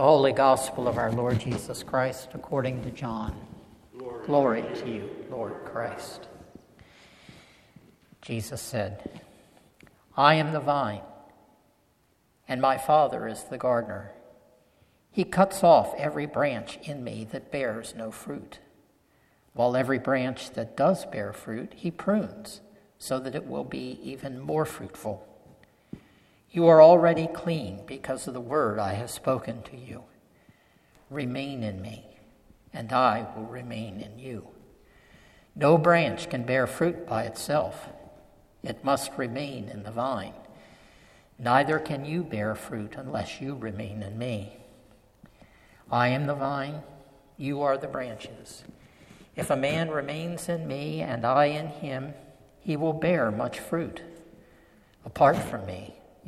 The Holy Gospel of our Lord Jesus Christ according to John. Glory, Glory to you, Lord Christ. Jesus said, I am the vine, and my Father is the gardener. He cuts off every branch in me that bears no fruit, while every branch that does bear fruit, he prunes, so that it will be even more fruitful. You are already clean because of the word I have spoken to you. Remain in me, and I will remain in you. No branch can bear fruit by itself, it must remain in the vine. Neither can you bear fruit unless you remain in me. I am the vine, you are the branches. If a man remains in me and I in him, he will bear much fruit. Apart from me,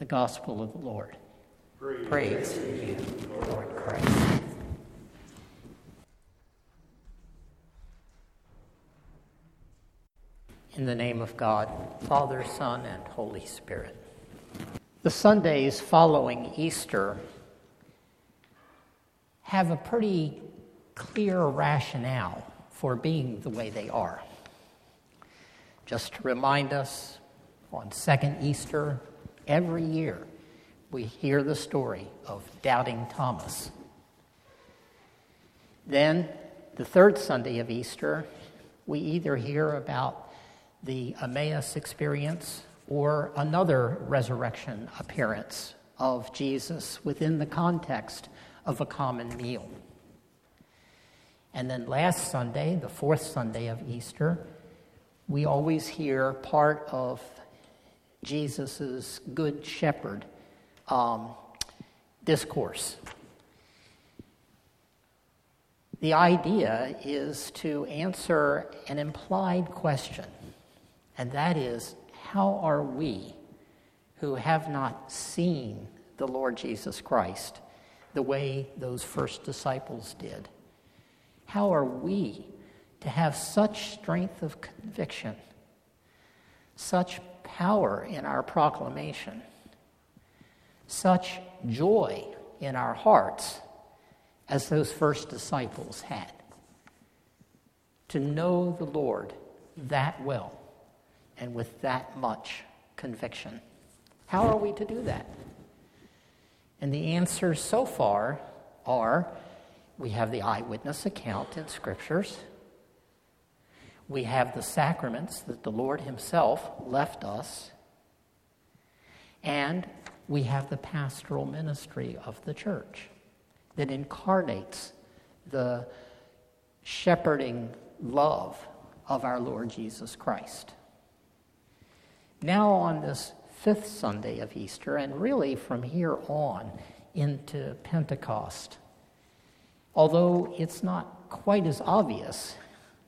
the gospel of the Lord. Praise, Praise to you, Lord Christ. In the name of God, Father, Son, and Holy Spirit. The Sundays following Easter have a pretty clear rationale for being the way they are. Just to remind us, on second Easter, Every year, we hear the story of doubting Thomas. Then, the third Sunday of Easter, we either hear about the Emmaus experience or another resurrection appearance of Jesus within the context of a common meal. And then last Sunday, the fourth Sunday of Easter, we always hear part of Jesus' Good Shepherd um, discourse. The idea is to answer an implied question, and that is how are we who have not seen the Lord Jesus Christ the way those first disciples did? How are we to have such strength of conviction, such power in our proclamation, such joy in our hearts as those first disciples had. To know the Lord that well and with that much conviction. How are we to do that? And the answers so far are we have the eyewitness account in scriptures we have the sacraments that the Lord Himself left us, and we have the pastoral ministry of the church that incarnates the shepherding love of our Lord Jesus Christ. Now, on this fifth Sunday of Easter, and really from here on into Pentecost, although it's not quite as obvious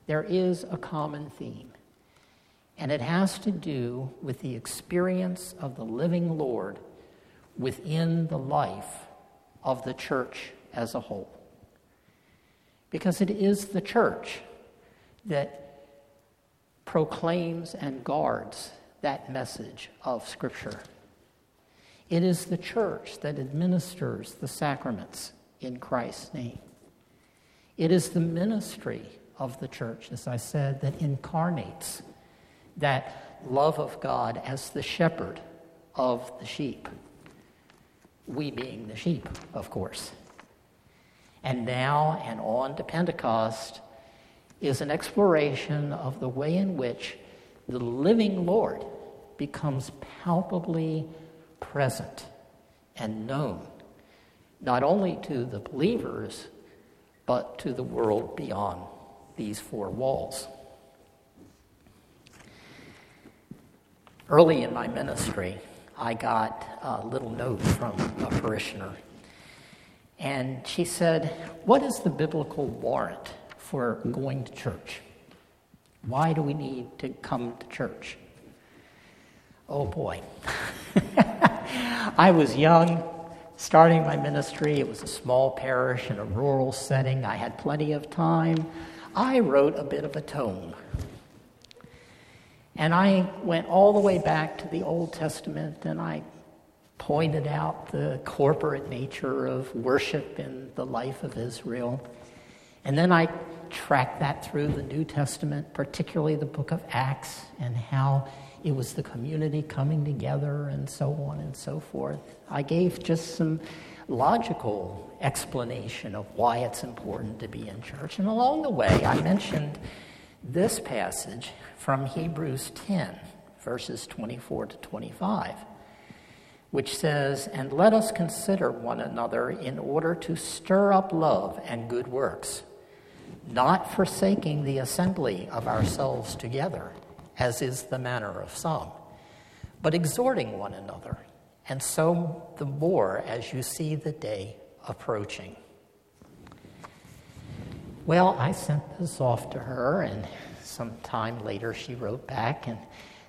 there is a common theme, and it has to do with the experience of the living Lord within the life of the church as a whole. Because it is the church that proclaims and guards that message of Scripture. It is the church that administers the sacraments in Christ's name. It is the ministry of the church, as I said, that incarnates that love of God as the shepherd of the sheep. We being the sheep, of course. And now and on to Pentecost is an exploration of the way in which the living Lord becomes palpably present and known, not only to the believers, but to the world beyond these four walls. Early in my ministry, I got a little note from a parishioner And she said, What is the biblical warrant for going to church? Why do we need to come to church? Oh boy. I was young, starting my ministry. It was a small parish in a rural setting. I had plenty of time. I wrote a bit of a tome. And I went all the way back to the Old Testament and I pointed out the corporate nature of worship in the life of Israel. And then I tracked that through the New Testament, particularly the book of Acts, and how it was the community coming together and so on and so forth. I gave just some logical explanation of why it's important to be in church. And along the way, I mentioned this passage from Hebrews 10, verses 24 to 25, which says, And let us consider one another in order to stir up love and good works, not forsaking the assembly of ourselves together, as is the manner of some, but exhorting one another, and so the more as you see the day approaching. Well, I sent this off to her, and some time later she wrote back and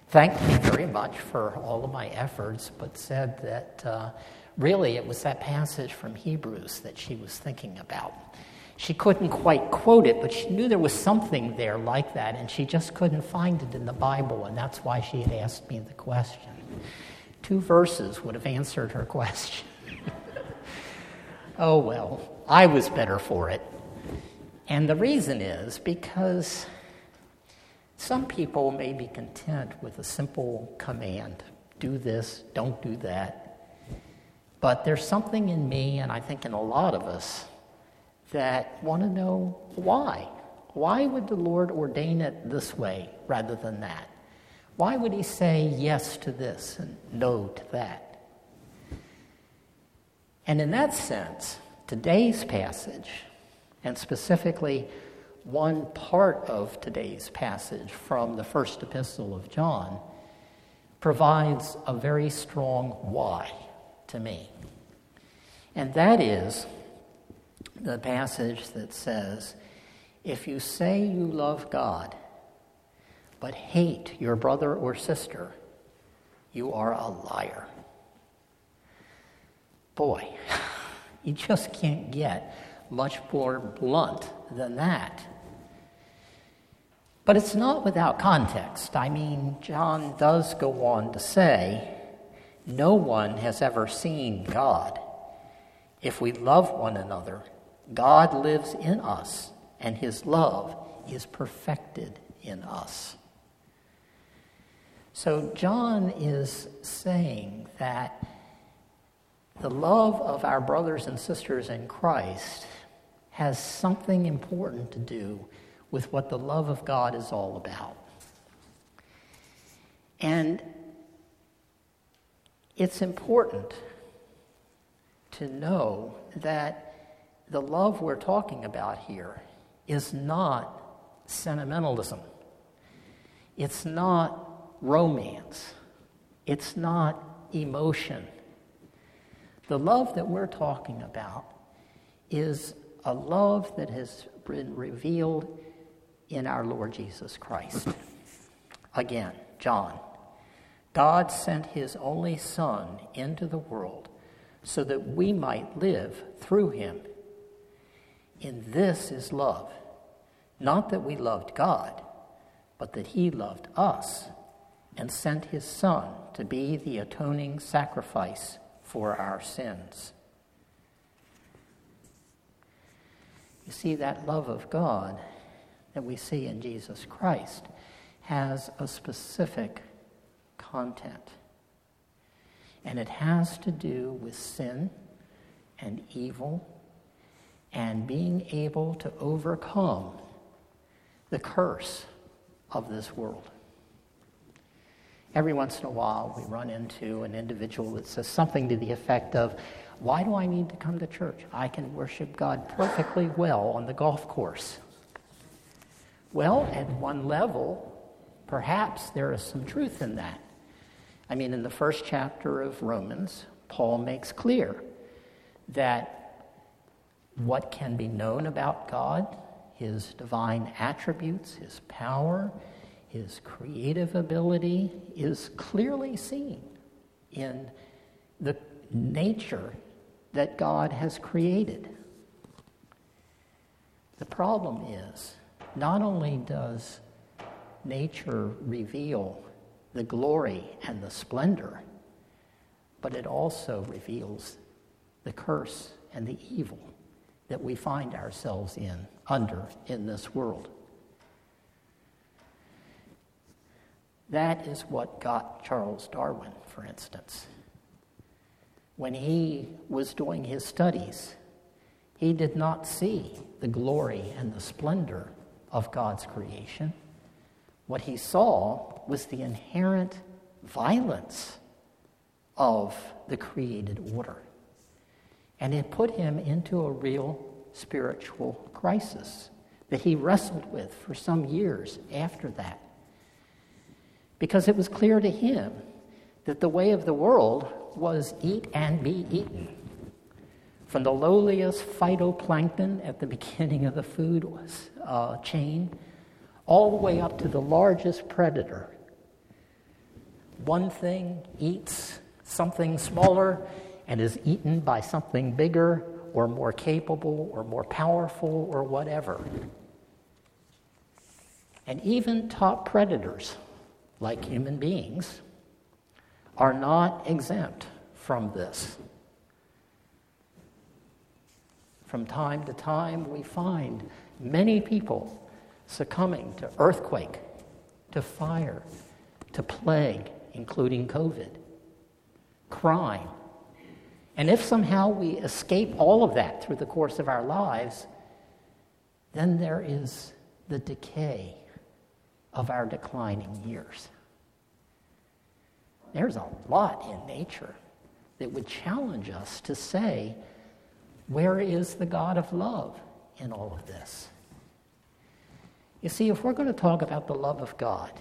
thanked me very much for all of my efforts, but said that uh, really it was that passage from Hebrews that she was thinking about. She couldn't quite quote it, but she knew there was something there like that, and she just couldn't find it in the Bible, and that's why she had asked me the question. Two verses would have answered her question. oh well, I was better for it. And the reason is because some people may be content with a simple command do this, don't do that. But there's something in me, and I think in a lot of us, that want to know why. Why would the Lord ordain it this way rather than that? Why would He say yes to this and no to that? And in that sense, today's passage, and specifically one part of today's passage from the first epistle of John, provides a very strong why to me. And that is the passage that says, If you say you love God, but hate your brother or sister, you are a liar. Boy, you just can't get much more blunt than that. But it's not without context. I mean, John does go on to say, No one has ever seen God. If we love one another, God lives in us, and his love is perfected in us. So, John is saying that the love of our brothers and sisters in Christ has something important to do with what the love of God is all about. And it's important to know that the love we're talking about here is not sentimentalism. It's not romance. It's not emotion. The love that we're talking about is a love that has been revealed in our Lord Jesus Christ. Again, John. God sent his only Son into the world so that we might live through him in this is love. Not that we loved God, but that He loved us and sent His Son to be the atoning sacrifice for our sins. You see, that love of God that we see in Jesus Christ has a specific content. And it has to do with sin and evil and being able to overcome the curse of this world. Every once in a while, we run into an individual that says something to the effect of, Why do I need to come to church? I can worship God perfectly well on the golf course. Well, at one level, perhaps there is some truth in that. I mean, in the first chapter of Romans, Paul makes clear that what can be known about God, his divine attributes, his power, his creative ability is clearly seen in the nature that God has created. The problem is, not only does nature reveal the glory and the splendor, but it also reveals the curse and the evil that we find ourselves in, under in this world. That is what got Charles Darwin, for instance. When he was doing his studies, he did not see the glory and the splendor of God's creation. What he saw was the inherent violence of the created order. And it put him into a real spiritual crisis that he wrestled with for some years after that. Because it was clear to him that the way of the world was eat and be eaten. From the lowliest phytoplankton at the beginning of the food uh, chain, all the way up to the largest predator. One thing eats something smaller and is eaten by something bigger or more capable or more powerful or whatever. And even top predators, like human beings, are not exempt from this. From time to time, we find many people succumbing to earthquake, to fire, to plague, including COVID, crime. And if somehow we escape all of that through the course of our lives, then there is the decay of our declining years. There's a lot in nature that would challenge us to say, where is the God of love in all of this? You see, if we're going to talk about the love of God,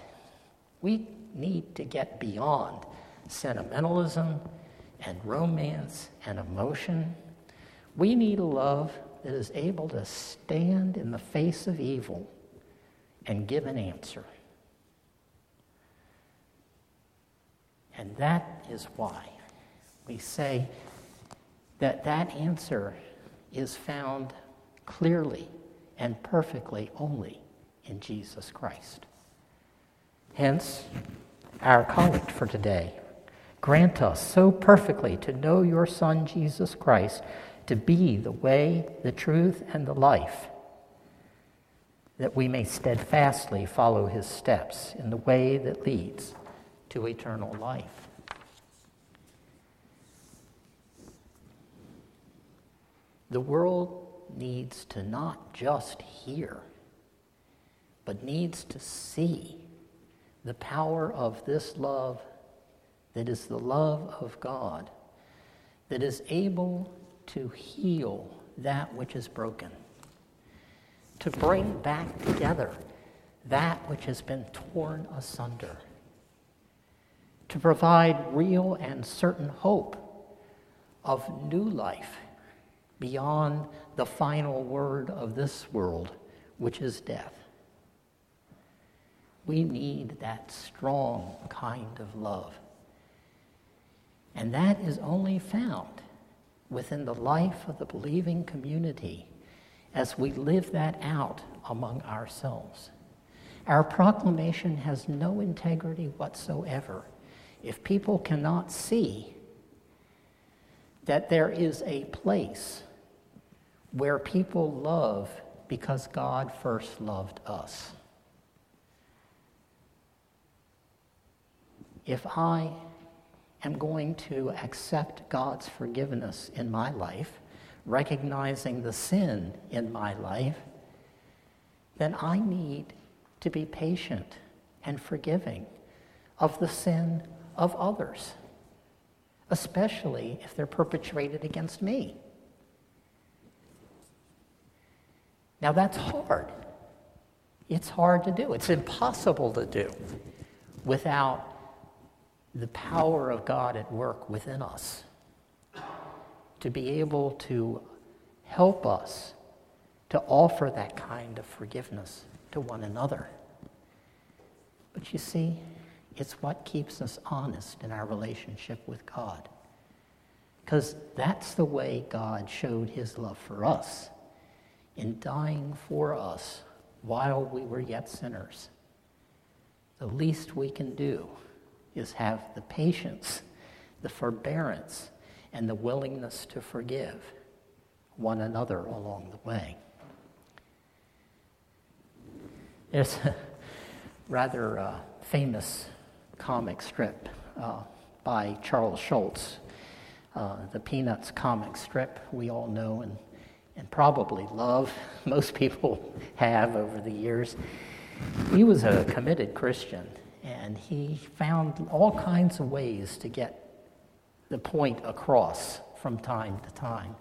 we need to get beyond sentimentalism and romance and emotion. We need a love that is able to stand in the face of evil and give an answer. And that is why we say that that answer is found clearly and perfectly only in Jesus Christ. Hence, our collect for today. Grant us so perfectly to know your Son, Jesus Christ, to be the way, the truth, and the life, that we may steadfastly follow his steps in the way that leads to eternal life. The world needs to not just hear, but needs to see the power of this love that is the love of God, that is able to heal that which is broken, to bring back together that which has been torn asunder to provide real and certain hope of new life beyond the final word of this world, which is death. We need that strong kind of love. And that is only found within the life of the believing community as we live that out among ourselves. Our proclamation has no integrity whatsoever if people cannot see that there is a place where people love because God first loved us. If I am going to accept God's forgiveness in my life, recognizing the sin in my life, then I need to be patient and forgiving of the sin of others, especially if they're perpetrated against me. Now, that's hard. It's hard to do. It's impossible to do without the power of God at work within us to be able to help us to offer that kind of forgiveness to one another. But you see, it's what keeps us honest in our relationship with God. Because that's the way God showed his love for us in dying for us while we were yet sinners. The least we can do is have the patience, the forbearance, and the willingness to forgive one another along the way. There's a rather uh, famous comic strip uh, by Charles Schulz, uh, the Peanuts comic strip we all know and, and probably love. Most people have over the years. He was a committed Christian, and he found all kinds of ways to get the point across from time to time.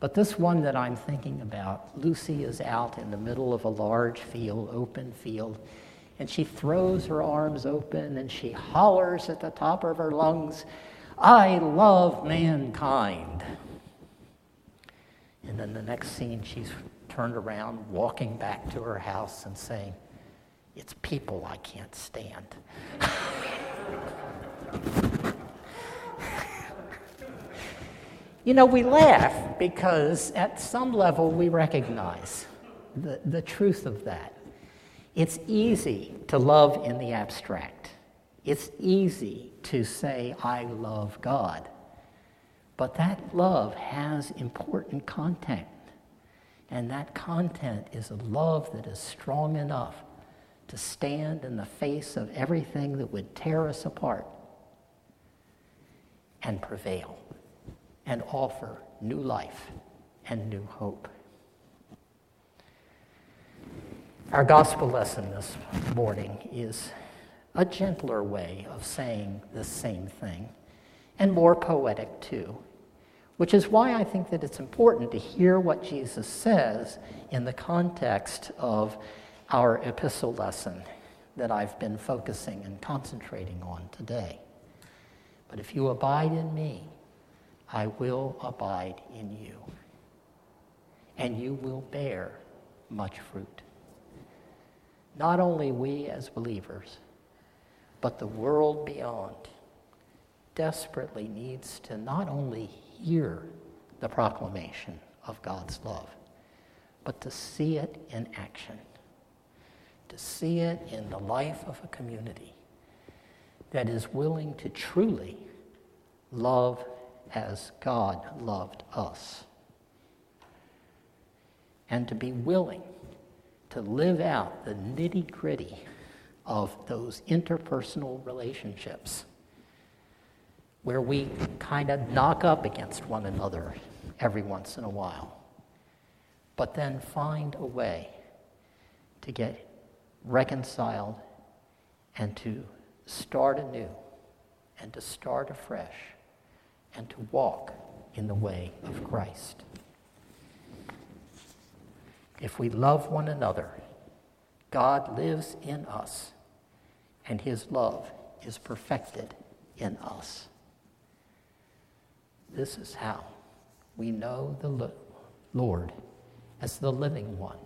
But this one that I'm thinking about, Lucy is out in the middle of a large field, open field, and she throws her arms open and she hollers at the top of her lungs, I love mankind. And then the next scene, she's turned around, walking back to her house and saying, It's people I can't stand. You know, we laugh because at some level we recognize the, the truth of that. It's easy to love in the abstract. It's easy to say, I love God. But that love has important content. And that content is a love that is strong enough to stand in the face of everything that would tear us apart and prevail and offer new life and new hope. Our gospel lesson this morning is a gentler way of saying the same thing and more poetic too, which is why I think that it's important to hear what Jesus says in the context of our epistle lesson that I've been focusing and concentrating on today. But if you abide in me, I will abide in you, and you will bear much fruit. Not only we as believers, but the world beyond desperately needs to not only hear the proclamation of God's love, but to see it in action, to see it in the life of a community that is willing to truly love as God loved us. And to be willing to live out the nitty gritty of those interpersonal relationships where we kind of knock up against one another every once in a while, but then find a way to get reconciled and to start anew and to start afresh and to walk in the way of Christ. If we love one another, God lives in us, and his love is perfected in us. This is how we know the Lord as the living one,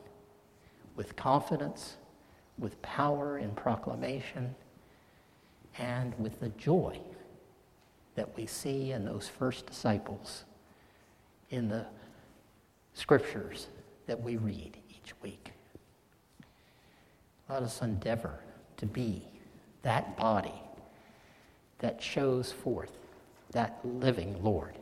with confidence, with power in proclamation, and with the joy that we see in those first disciples in the scriptures that we read each week. Let us endeavor to be that body that shows forth that living Lord